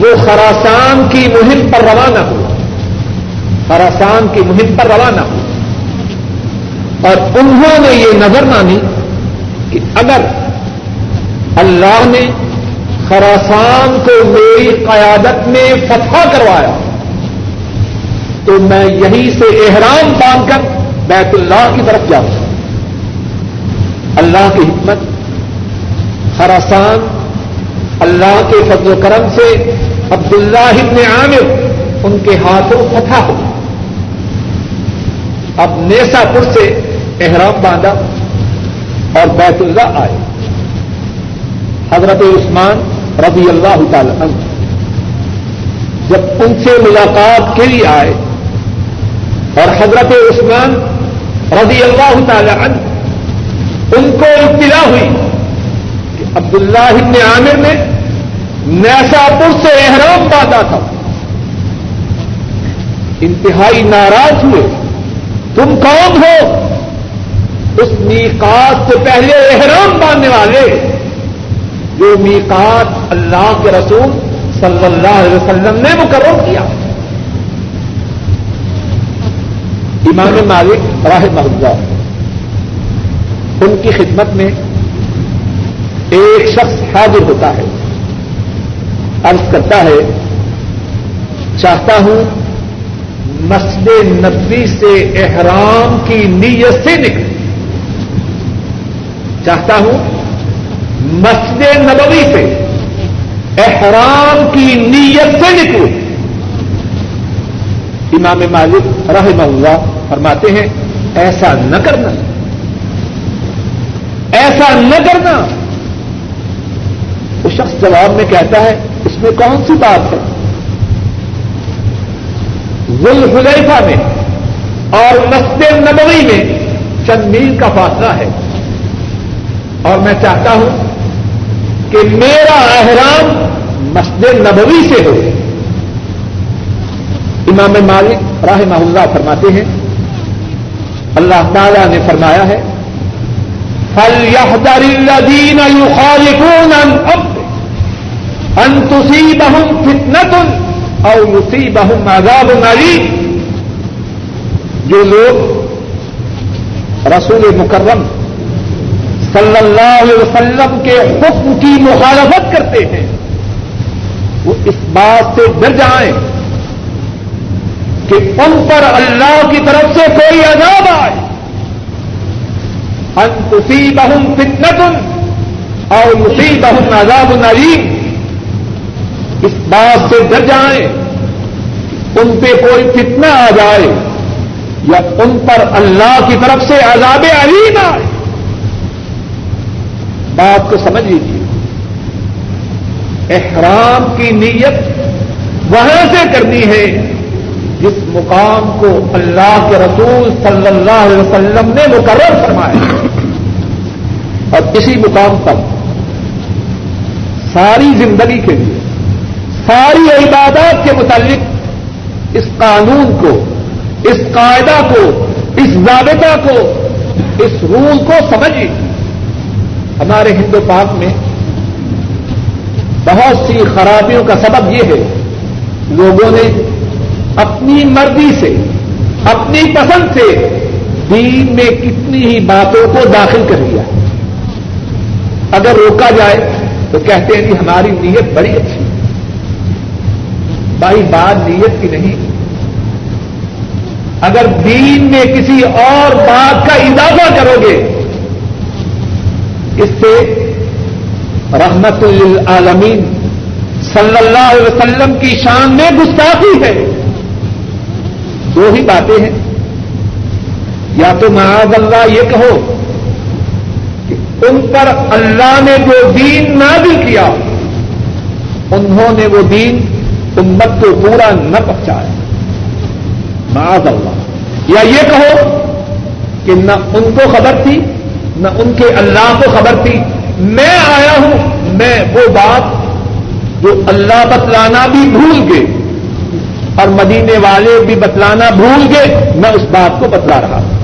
وہ خراسان کی مہم پر روانہ ہوا۔ خراسان کی مہم پر روانہ ہوا۔ اور انہوں نے یہ نظر مانی کہ اگر اللہ نے خراسان کو میری قیادت میں فتح کروایا تو میں یہیں سے احرام باندھ کر بیت اللہ کی طرف جاؤں اللہ کی حکمت، خراسان، اللہ کے فضل و کرم سے عبداللہ ابن عامر ان کے ہاتھوں فتح ہو۔ اب نیسا پور سے احرام باندھا اور بیت اللہ آئے۔ حضرت عثمان رضی اللہ تعالی عنہ جب ان سے ملاقات کے لیے آئے اور حضرت عثمان رضی اللہ تعالی عنہ، ان کو اطلاع ہوئی کہ عبداللہ ابن عامر نے نیسا پور سے احرام باندھا تھا۔ انتہائی ناراض ہوئے۔ تم کون ہو؟ اس میقات سے پہلے احرام باندھنے والے۔ جو میقات اللہ کے رسول صلی اللہ علیہ وسلم نے مقرر کیا۔ امام مالک راہ محبوبہ ان کی خدمت میں ایک شخص حاضر ہوتا ہے۔ عرض کرتا ہے، چاہتا ہوں مسجد نبی سے احرام کی نیت سے نکل چاہتا ہوں مسجد نبوی سے احرام کی نیت سے نکلوں۔ امام مالک رحمہ اللہ فرماتے ہیں، ایسا نہ کرنا۔ ایسا نہ کرنا۔ وہ شخص جواب میں کہتا ہے، اس میں کون سی بات ہے؟ ذوالحلیفہ میں اور مسجد نبوی میں چند میل کا فاصلہ ہے۔ اور میں چاہتا ہوں کہ میرا احرام مسجد نبوی سے ہو۔ امام مالک راہ اللہ فرماتے ہیں اللہ تعالی نے فرمایا ہے فل يحذر الذين يخالفون ان تصيبهم فتنه او يصيبهم عذاب اليم جو لوگ رسول مکرم صلی اللہ علیہ وسلم کے حکم کی مخالفت کرتے ہیں، وہ اس بات سے ڈر جائیں۔ کہ ان پر اللہ کی طرف سے کوئی عذاب آئے۔ ان اسی بہم فتنتن اور اسی بہم عذاب نریم اس بات سے ڈر جائیں۔ ان پہ کوئی فتنہ آ جائے۔ یا ان پر اللہ کی طرف سے عذاب علیم آئے۔ بات کو سمجھ لیجیے احرام کی نیت وہاں سے کرنی ہے۔ جس مقام کو اللہ کے رسول صلی اللہ علیہ وسلم نے مقرر فرمایا اور اسی مقام پر ساری زندگی کے لیے، ساری عبادات کے متعلق اس قانون کو، اس قاعدہ کو، اس ضابطہ کو، اس رول کو سمجھیے۔ ہمارے ہندو پاک میں بہت سی خرابیوں کا سبب یہ ہے، لوگوں نے اپنی مرضی سے، اپنی پسند سے دین میں کتنی ہی باتوں کو داخل کر لیا۔ اگر روکا جائے تو کہتے ہیں کہ ہماری نیت بڑی اچھی بھائی، بات نیت کی نہیں۔ اگر دین میں کسی اور بات کا اضافہ کرو گے، اس سے رحمت للعالمین صلی اللہ علیہ وسلم کی شان میں گستاخی ہے۔ دو ہی باتیں ہیں۔ یا تو معاذ اللہ یہ کہو کہ ان پر اللہ نے جو دین نازل کیا، انہوں نے وہ دین امت کو پورا نہ پہنچایا۔ معاذ اللہ۔ یا یہ کہو کہ نہ ان کو خبر تھی، نہ ان کے اللہ کو خبر تھی۔ میں آیا ہوں، میں وہ بات جو اللہ بتلانا بھی بھول گئے۔ اور مدینے والے بھی بتلانا بھول گئے، میں اس بات کو بتلا رہا ہوں۔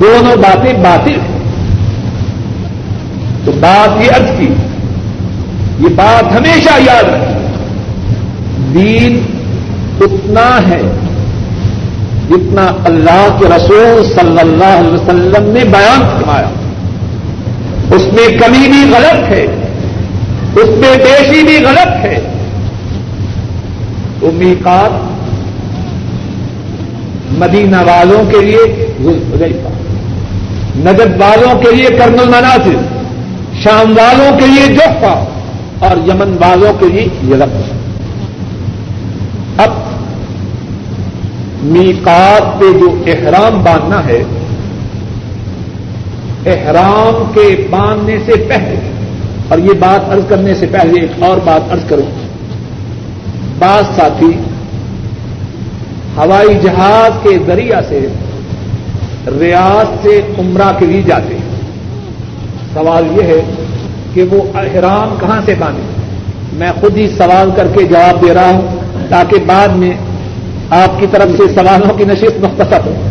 دونوں باتیں باطل ہیں۔ تو بات یہ ارض کی، یہ بات ہمیشہ یاد رکھی دین اتنا ہے جتنا اللہ کے رسول صلی اللہ علیہ وسلم نے بیان فرمایا۔ اس میں کمی بھی غلط ہے، اس میں بیشی بھی غلط ہے۔ تو میقات مدینہ والوں کے لیے نجد والوں کے لیے کرن المناظر شام والوں کے لیے جفا اور یمن والوں کے لیے یلب اب میقات پہ جو احرام باندھنا ہے، احرام کے باندھنے سے پہلے، اور یہ بات ارض کرنے سے پہلے ایک اور بات ارض کروں۔ بعض ساتھی ہوائی جہاز کے ذریعہ سے ریاض سے عمرہ کے لیے جاتے ہیں۔ سوال یہ ہے کہ وہ احرام کہاں سے باندھے؟ میں خود ہی سوال کر کے جواب دے رہا ہوں تاکہ بعد میں آپ کی طرف سے سوالوں کی نشست مختصر ہو۔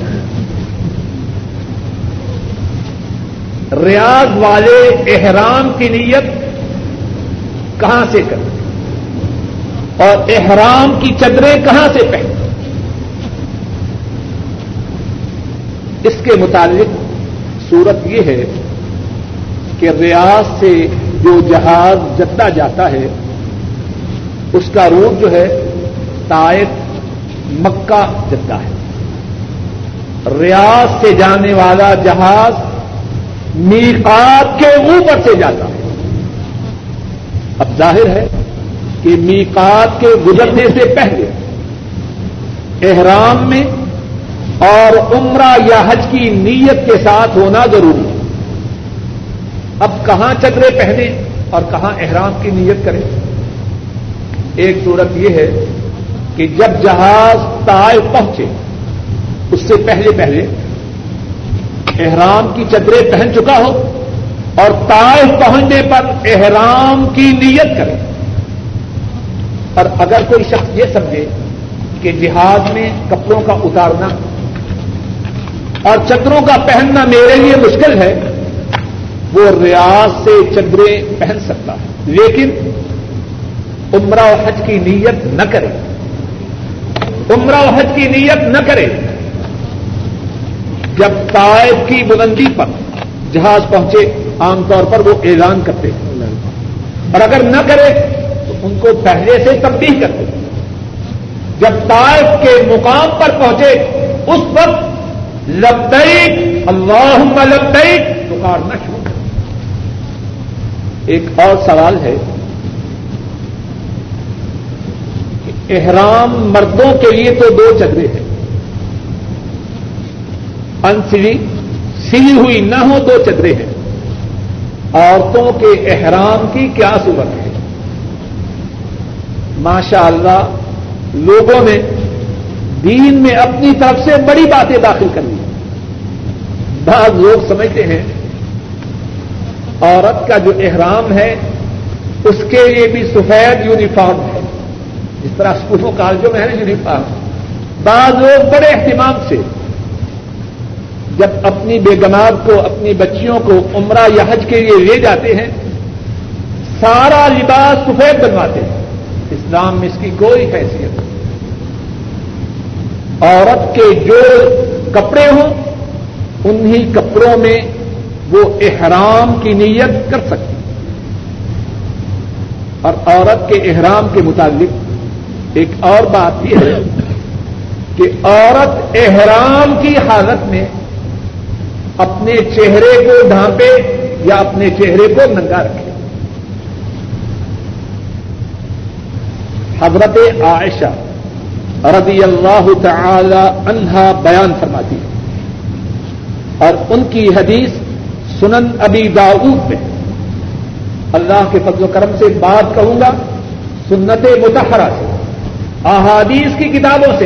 ریاض والے احرام کی نیت کہاں سے کریں؟ اور احرام کی چدریں کہاں سے پہنیں؟ اس کے متعلق صورت یہ ہے کہ ریاض سے جو جہاز جدہ جاتا ہے، اس کا روٹ جو ہے تائف مکہ جدہ ہے۔ ریاض سے جانے والا جہاز میقات کے اوپر سے جاتا ہے۔ اب ظاہر ہے کہ میقات کے گزرنے سے پہلے احرام میں اور عمرہ یا حج کی نیت کے ساتھ ہونا ضروری ہے۔ اب کہاں چدرے پہنے اور کہاں احرام کی نیت کریں۔ ایک صورت یہ ہے کہ جب جہاز تائے پہنچے، اس سے پہلے پہلے احرام کی چدرے پہن چکا ہو اور تائف پہنچنے پر احرام کی نیت کرے۔ اور اگر کوئی شخص یہ سمجھے کہ جہاز میں کپڑوں کا اتارنا اور چدروں کا پہننا میرے لیے مشکل ہے، وہ ریاض سے چدریں پہن سکتا ہے۔ لیکن عمرہ و حج کی نیت نہ کرے۔ عمرہ و حج کی نیت نہ کرے۔ جب طائف کی بلندی پر جہاز پہنچے، عام طور پر وہ اعلان کرتے۔ ہیں اور اگر نہ کرے، تو ان کو پہلے سے تبدیل کرتے۔ جب طائف کے مقام پر پہنچے، اس وقت لبیک اللہ لبیک پکارنا شروع کر ایک اور سوال ہے کہ احرام مردوں کے لیے تو دو چدرے ہیں۔ انسلی، سلی ہوئی نہ ہو دو چدرے ہیں۔ عورتوں کے احرام کی کیا صورت ہے؟ ماشاء اللہ لوگوں نے دین میں اپنی طرف سے بڑی باتیں داخل کر لی بعض لوگ سمجھتے ہیں، عورت کا جو احرام ہے، اس کے لیے بھی سفید یونیفارم ہے۔ جس طرح اسکولوں کالجوں میں ہے نا یونیفارم۔ بعض لوگ بڑے اہتمام سے جب اپنی بیگمات کو، اپنی بچیوں کو عمرہ یا حج کے لیے لے جاتے ہیں، سارا لباس سفید بنواتے ہیں۔ اسلام میں اس کی کوئی حیثیت نہیں۔ عورت کے جو کپڑے ہوں، انہی کپڑوں میں وہ احرام کی نیت کر سکتی۔ اور عورت کے احرام کے متعلق ایک اور بات یہ ہے کہ عورت احرام کی حالت میں اپنے چہرے کو ڈھانپے یا اپنے چہرے کو ننگا رکھے۔ حضرت عائشہ رضی اللہ تعالی عنہا بیان فرماتی ہے۔ اور ان کی حدیث سنن ابی داؤد میں۔ اللہ کے فضل و کرم سے بات کہوں گا، سنت متحرہ سے، احادیث کی کتابوں سے۔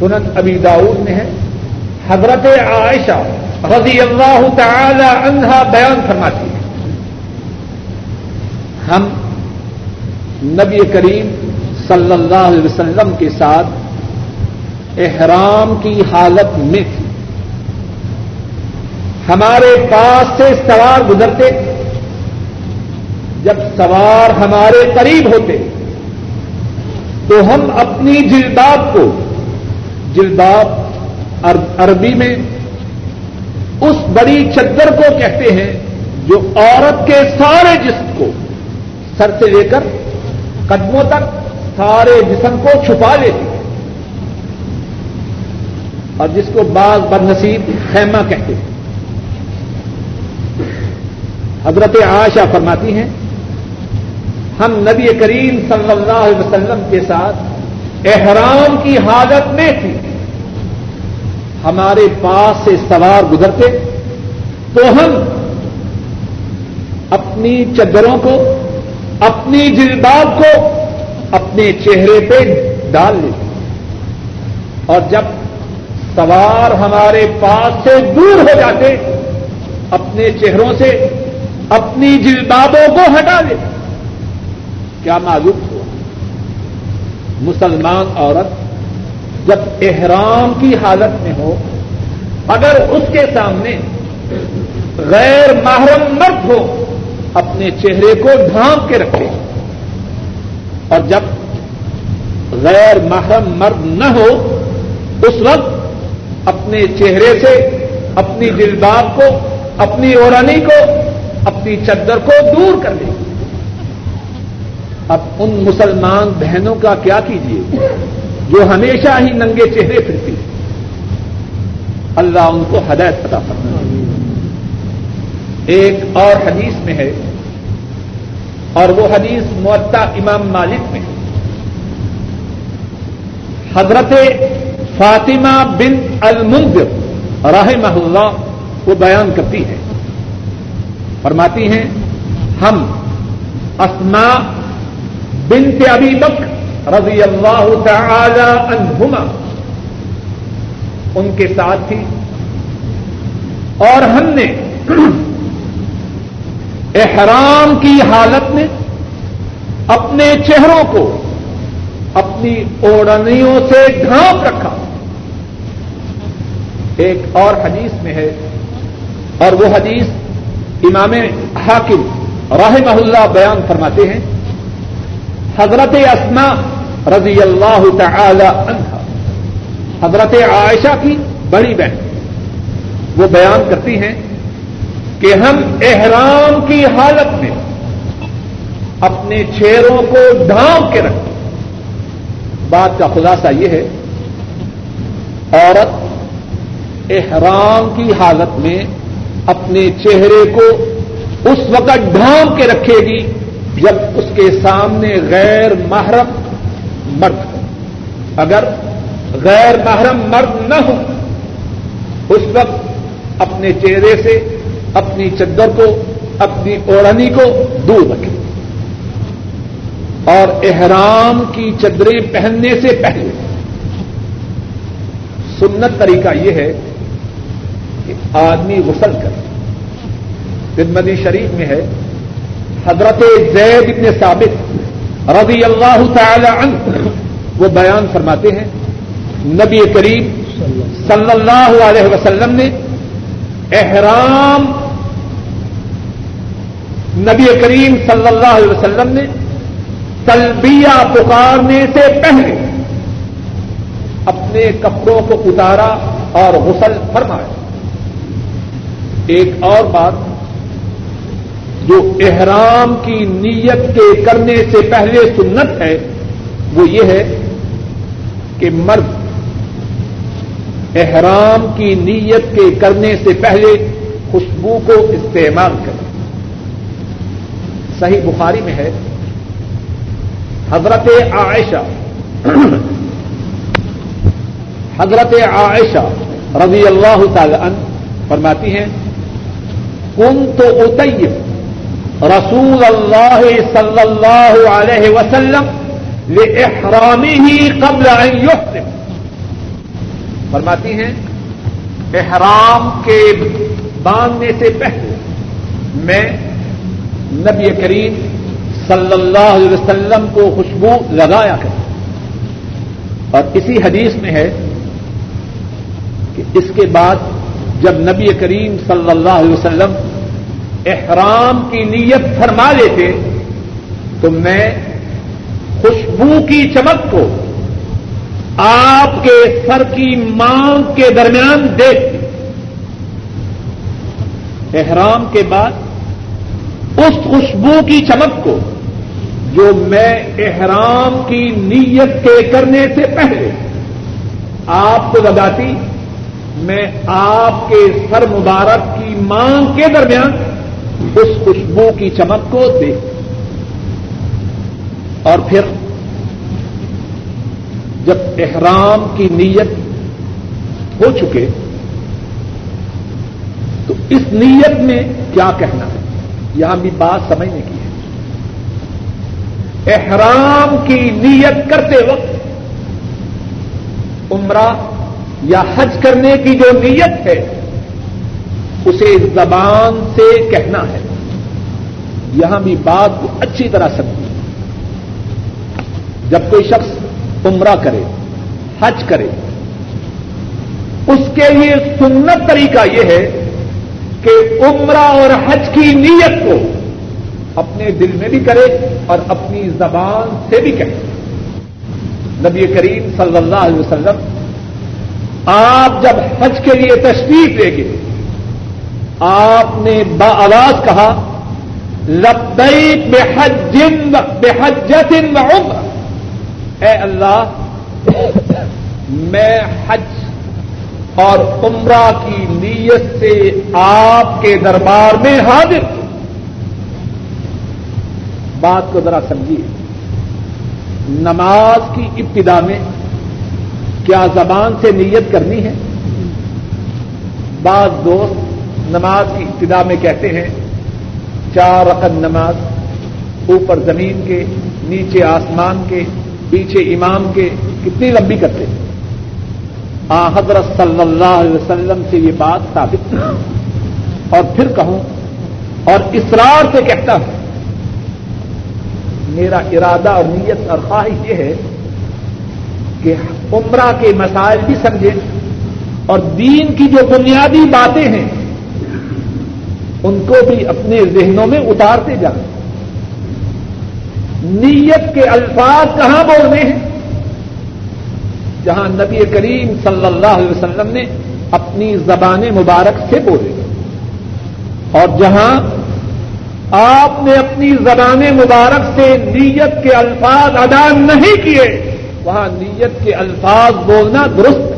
سنن ابی داؤد میں ہے۔ حضرت عائشہ رضی اللہ تعالی عنہا بیان فرماتی ہے۔ ہم نبی کریم صلی اللہ علیہ وسلم کے ساتھ احرام کی حالت میں تھی۔ ہمارے پاس سے سوار گزرتے، جب سوار ہمارے قریب ہوتے، تو ہم اپنی جلداب کو، جلداب عربی میں اس بڑی چدر کو کہتے ہیں جو عورت کے سارے جسم کو سر سے لے کر قدموں تک سارے جسم کو چھپا لیتی ہے۔ اور جس کو بعض بدنصیب خیمہ کہتے ہیں۔ حضرت عائشہ فرماتی ہیں، ہم نبی کریم صلی اللہ علیہ وسلم کے ساتھ احرام کی حالت میں تھی ہمارے پاس سے سوار گزرتے تو ہم اپنی چدروں کو، اپنی جلباب کو اپنے چہرے پہ ڈال لیتے اور جب سوار ہمارے پاس سے دور ہو جاتے، اپنے چہروں سے اپنی جلبابوں کو ہٹا لیتے کیا معلوم ہوا؟ مسلمان عورت جب احرام کی حالت میں ہو، اگر اس کے سامنے غیر محرم مرد ہو، اپنے چہرے کو ڈھانپ کے رکھے۔ اور جب غیر محرم مرد نہ ہو، اس وقت اپنے چہرے سے، اپنی جلباب کو، اپنی اورانی کو، اپنی چدر کو دور کر لے اب ان مسلمان بہنوں کا کیا کیجیے جو ہمیشہ ہی ننگے چہرے پھرتی اللہ ان کو ہدایت پتا کرنا ایک اور حدیث میں ہے۔ اور وہ حدیث معطا امام مالک میں حضرت فاطمہ بن المنذر رحمہ اللہ وہ بیان کرتی ہے فرماتی ہیں، ہم اسما بنت ابی بکر رضی اللہ تعالی عنہما، ان کے ساتھ تھی اور ہم نے احرام کی حالت میں اپنے چہروں کو، اپنی اوڑنیوں سے ڈھانپ رکھا۔ ایک اور حدیث میں ہے، اور وہ حدیث امام حاکم رحمہ اللہ بیان فرماتے ہیں۔ حضرت اسما رضی اللہ تعالی عنہ حضرت عائشہ کی بڑی بہن، وہ بیان کرتی ہیں کہ ہم احرام کی حالت میں اپنے چہروں کو ڈھانپ کے رکھتے بات کا خلاصہ یہ ہے، عورت احرام کی حالت میں اپنے چہرے کو اس وقت ڈھانپ کے رکھے گی جب اس کے سامنے غیر محرم مرد ہو۔ اگر غیر محرم مرد نہ ہو، اس وقت اپنے چہرے سے اپنی چدر کو، اپنی اوڑھنی کو دور رکھے۔ اور احرام کی چدریں پہننے سے پہلے۔ سنت طریقہ یہ ہے کہ آدمی غسل کرے۔ خدمتی شریف میں ہے حضرت زید ابن ثابت رضی اللہ تعالی عنہ، وہ بیان فرماتے ہیں، نبی کریم صلی اللہ علیہ وسلم نے احرام نبی کریم صلی اللہ علیہ وسلم نے تلبیہ پکارنے سے پہلے اپنے کپڑوں کو اتارا اور غسل فرمایا۔ ایک اور بات، جو احرام کی نیت کے کرنے سے پہلے سنت ہے، وہ یہ ہے کہ مرد احرام کی نیت کے کرنے سے پہلے خوشبو کو استعمال کرے۔ صحیح بخاری میں ہے، حضرت عائشہ حضرت عائشہ رضی اللہ تعالی عنہ فرماتی ہیں کن تو اتیب رسول اللہ صلی اللہ علیہ وسلم احرامی ہی قبل يحرم فرماتی ہیں، احرام کے باندھنے سے پہلے میں نبی کریم صلی اللہ علیہ وسلم کو خوشبو لگایا کر اور اسی حدیث میں ہے کہ اس کے بعد جب نبی کریم صلی اللہ علیہ وسلم احرام کی نیت فرما لیتے، تو میں خوشبو کی چمک کو آپ کے سر کی مانگ کے درمیان دیکھتی۔ احرام کے بعد اس خوشبو کی چمک کو جو میں احرام کی نیت کے کرنے سے پہلے آپ کو لگاتی، میں آپ کے سر مبارک کی مانگ کے درمیان اس خوشبو کی چمک کو دیکھ۔ اور پھر جب احرام کی نیت ہو چکے، تو اس نیت میں کیا کہنا ہے؟ یہاں بھی بات سمجھنے کی ہے۔ احرام کی نیت کرتے وقت عمرہ یا حج کرنے کی جو نیت ہے، اسے زبان سے کہنا ہے۔ یہاں بھی بات کو اچھی طرح سمجھے جب کوئی شخص عمرہ کرے، حج کرے، اس کے لیے سنت طریقہ یہ ہے کہ عمرہ اور حج کی نیت کو اپنے دل میں بھی کرے اور اپنی زبان سے بھی کہے۔ نبی کریم صلی اللہ علیہ وسلم، آپ جب حج کے لیے تشریف لے گئے، آپ نے با آواز کہا، لبیک بے حج بے حجت اے اللہ، میں حج اور عمرہ کی نیت سے آپ کے دربار میں حاضر۔ بات کو ذرا سمجھیے۔ نماز کی ابتدا میں کیا زبان سے نیت کرنی ہے؟ بعض دوست نماز کی ابتدا میں کہتے ہیں، چار رقم نماز، اوپر زمین کے، نیچے آسمان کے، پیچھے امام کے، کتنی لمبی کرتے ہیں؟ حضرت صلی اللہ علیہ وسلم سے یہ بات ثابت اور پھر کہوں، اور اسرار سے کہتا ہوں، میرا ارادہ اور نیت اور خواہش یہ ہے کہ عمرہ کے مسائل بھی سمجھیں اور دین کی جو بنیادی باتیں ہیں، ان کو بھی اپنے ذہنوں میں اتارتے جائیں۔ نیت کے الفاظ کہاں بولنے ہیں؟ جہاں نبی کریم صلی اللہ علیہ وسلم نے اپنی زبان مبارک سے بولے اور جہاں آپ نے اپنی زبان مبارک سے نیت کے الفاظ ادا نہیں کیے، وہاں نیت کے الفاظ بولنا درست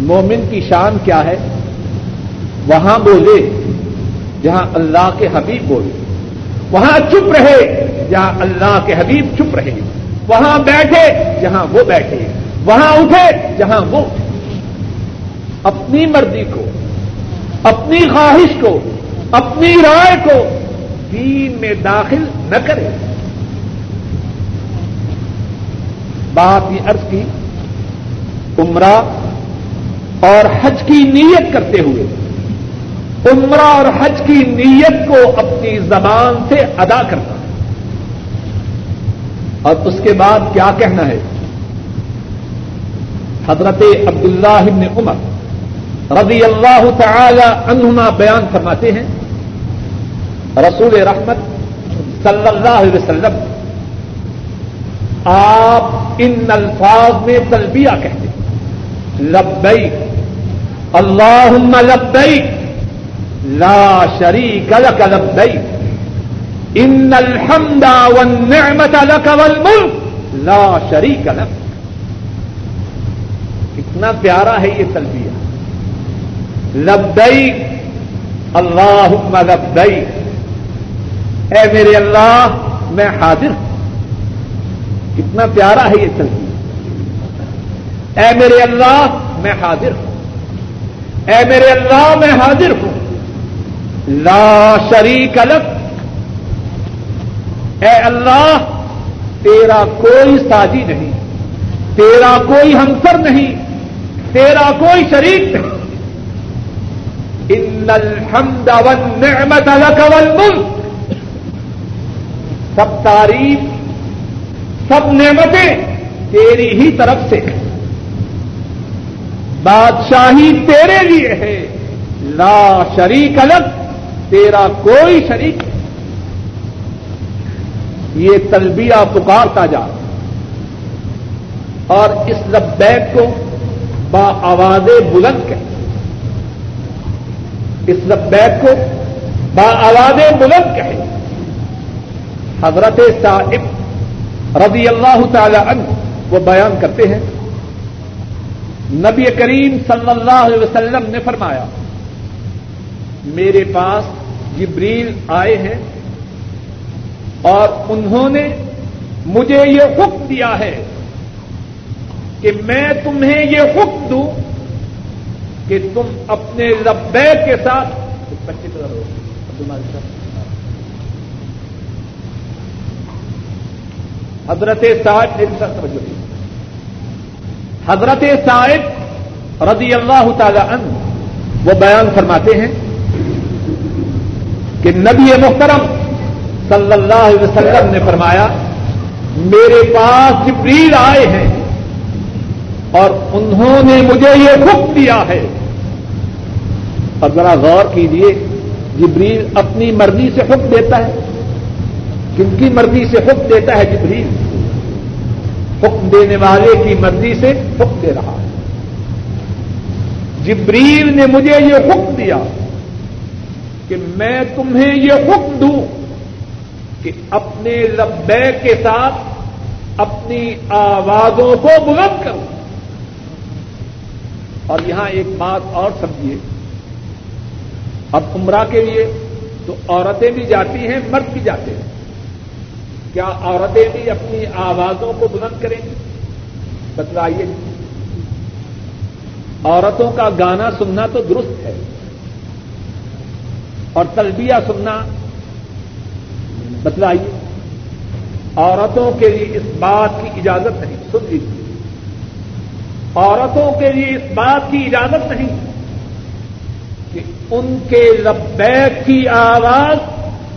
مومن کی شان کیا ہے؟ وہاں بولے، جہاں اللہ کے حبیب بولے۔ وہاں چپ رہے، جہاں اللہ کے حبیب چپ رہے۔ وہاں بیٹھے جہاں وہ بیٹھے، وہاں اٹھے جہاں وہ اٹھے۔ اپنی مرضی کو، اپنی خواہش کو، اپنی رائے کو دین میں داخل نہ کرے۔ بات یہ عرض کی، عمرہ اور حج کی نیت کرتے ہوئے، عمرہ اور حج کی نیت کو اپنی زبان سے ادا کرنا۔ اور اس کے بعد کیا کہنا ہے؟ حضرت عبداللہ ابن عمر رضی اللہ تعالی عنہما بیان فرماتے ہیں، رسول رحمت صلی اللہ علیہ وسلم، آپ ان الفاظ میں تلبیہ کہتے لبئی اللہ لبئی لا شریک لک لبئی ان الحمد والنعمت لک والملک لا شریک لک کتنا پیارا ہے یہ تلبیہ لبئی اللہ لبئی اے میرے اللہ میں حاضر ہوں کتنا پیارا ہے یہ تلبیہ اے میرے اللہ میں حاضر ہوں اے میرے اللہ میں حاضر ہوں لا شریک الگ اے اللہ، تیرا کوئی سازی نہیں، تیرا کوئی ہمسر نہیں، تیرا کوئی شریک نہیں۔ ان الحمد والنعمت لك والملک۔ سب تعریف، سب نعمتیں تیری ہی طرف سے بادشاہی تیرے لیے ہے۔ لا شریک الگ تیرا کوئی شریک یہ تلبیہ پکارتا جا اور اس لبیک کو با آواز بلند کہ اس لبیک کو با آواز بلند کہے حضرت صاحب رضی اللہ تعالی عنہ وہ بیان کرتے ہیں۔ نبی کریم صلی اللہ علیہ وسلم نے فرمایا، میرے پاس جبریل آئے ہیں۔ اور انہوں نے مجھے یہ حکم دیا ہے کہ میں تمہیں یہ حکم دوں کہ تم اپنے لبیک کے ساتھ بچے صاحب۔ حضرت صاحب ایک ساتھ توجہ دی۔ حضرت صاحب رضی اللہ تعالی عنہ وہ بیان فرماتے ہیں کہ نبی محترم صلی اللہ علیہ وسلم نے فرمایا، میرے پاس جبریل آئے ہیں اور انہوں نے مجھے یہ حکم دیا ہے. اور ذرا غور کیجیے جبریل اپنی مرضی سے حکم دیتا ہے۔ کن کی مرضی سے حکم دیتا ہے جبریل؟ حکم دینے والے کی مرضی سے حکم دے رہا ہے۔ جبریل نے مجھے یہ حکم دیا کہ میں تمہیں یہ حکم دوں۔ کہ اپنے لبے کے ساتھ اپنی آوازوں کو بلند کروں اور یہاں ایک بات اور سمجھیے۔ اب عمرہ کے لیے تو عورتیں بھی جاتی ہیں، مرد بھی جاتے ہیں۔ کیا عورتیں بھی اپنی آوازوں کو بلند کریں گی؟ بتلائیے۔ عورتوں کا گانا سننا تو درست ہے اور تلبیہ سننا بتلائیے۔ عورتوں کے لیے اس بات کی اجازت نہیں، سن لیجیے عورتوں کے لیے اس بات کی اجازت نہیں کہ ان کے لبیک کی آواز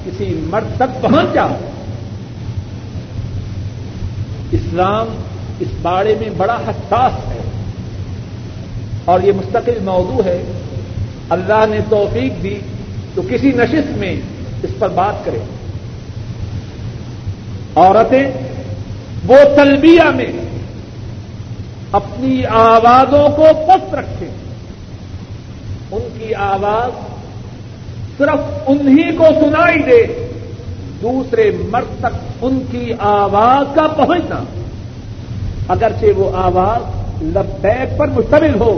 کسی مرد تک پہنچ جاؤ اسلام اس بارے میں بڑا حساس ہے اور یہ مستقل موضوع ہے۔ اللہ نے توفیق دی تو کسی نشست میں اس پر بات کریں عورتیں وہ تلبیہ میں اپنی آوازوں کو پست رکھیں ان کی آواز صرف انہی کو سنائی دے، دوسرے مرد تک ان کی آواز کا پہنچنا اگرچہ وہ آواز لبیک پر مشتمل ہو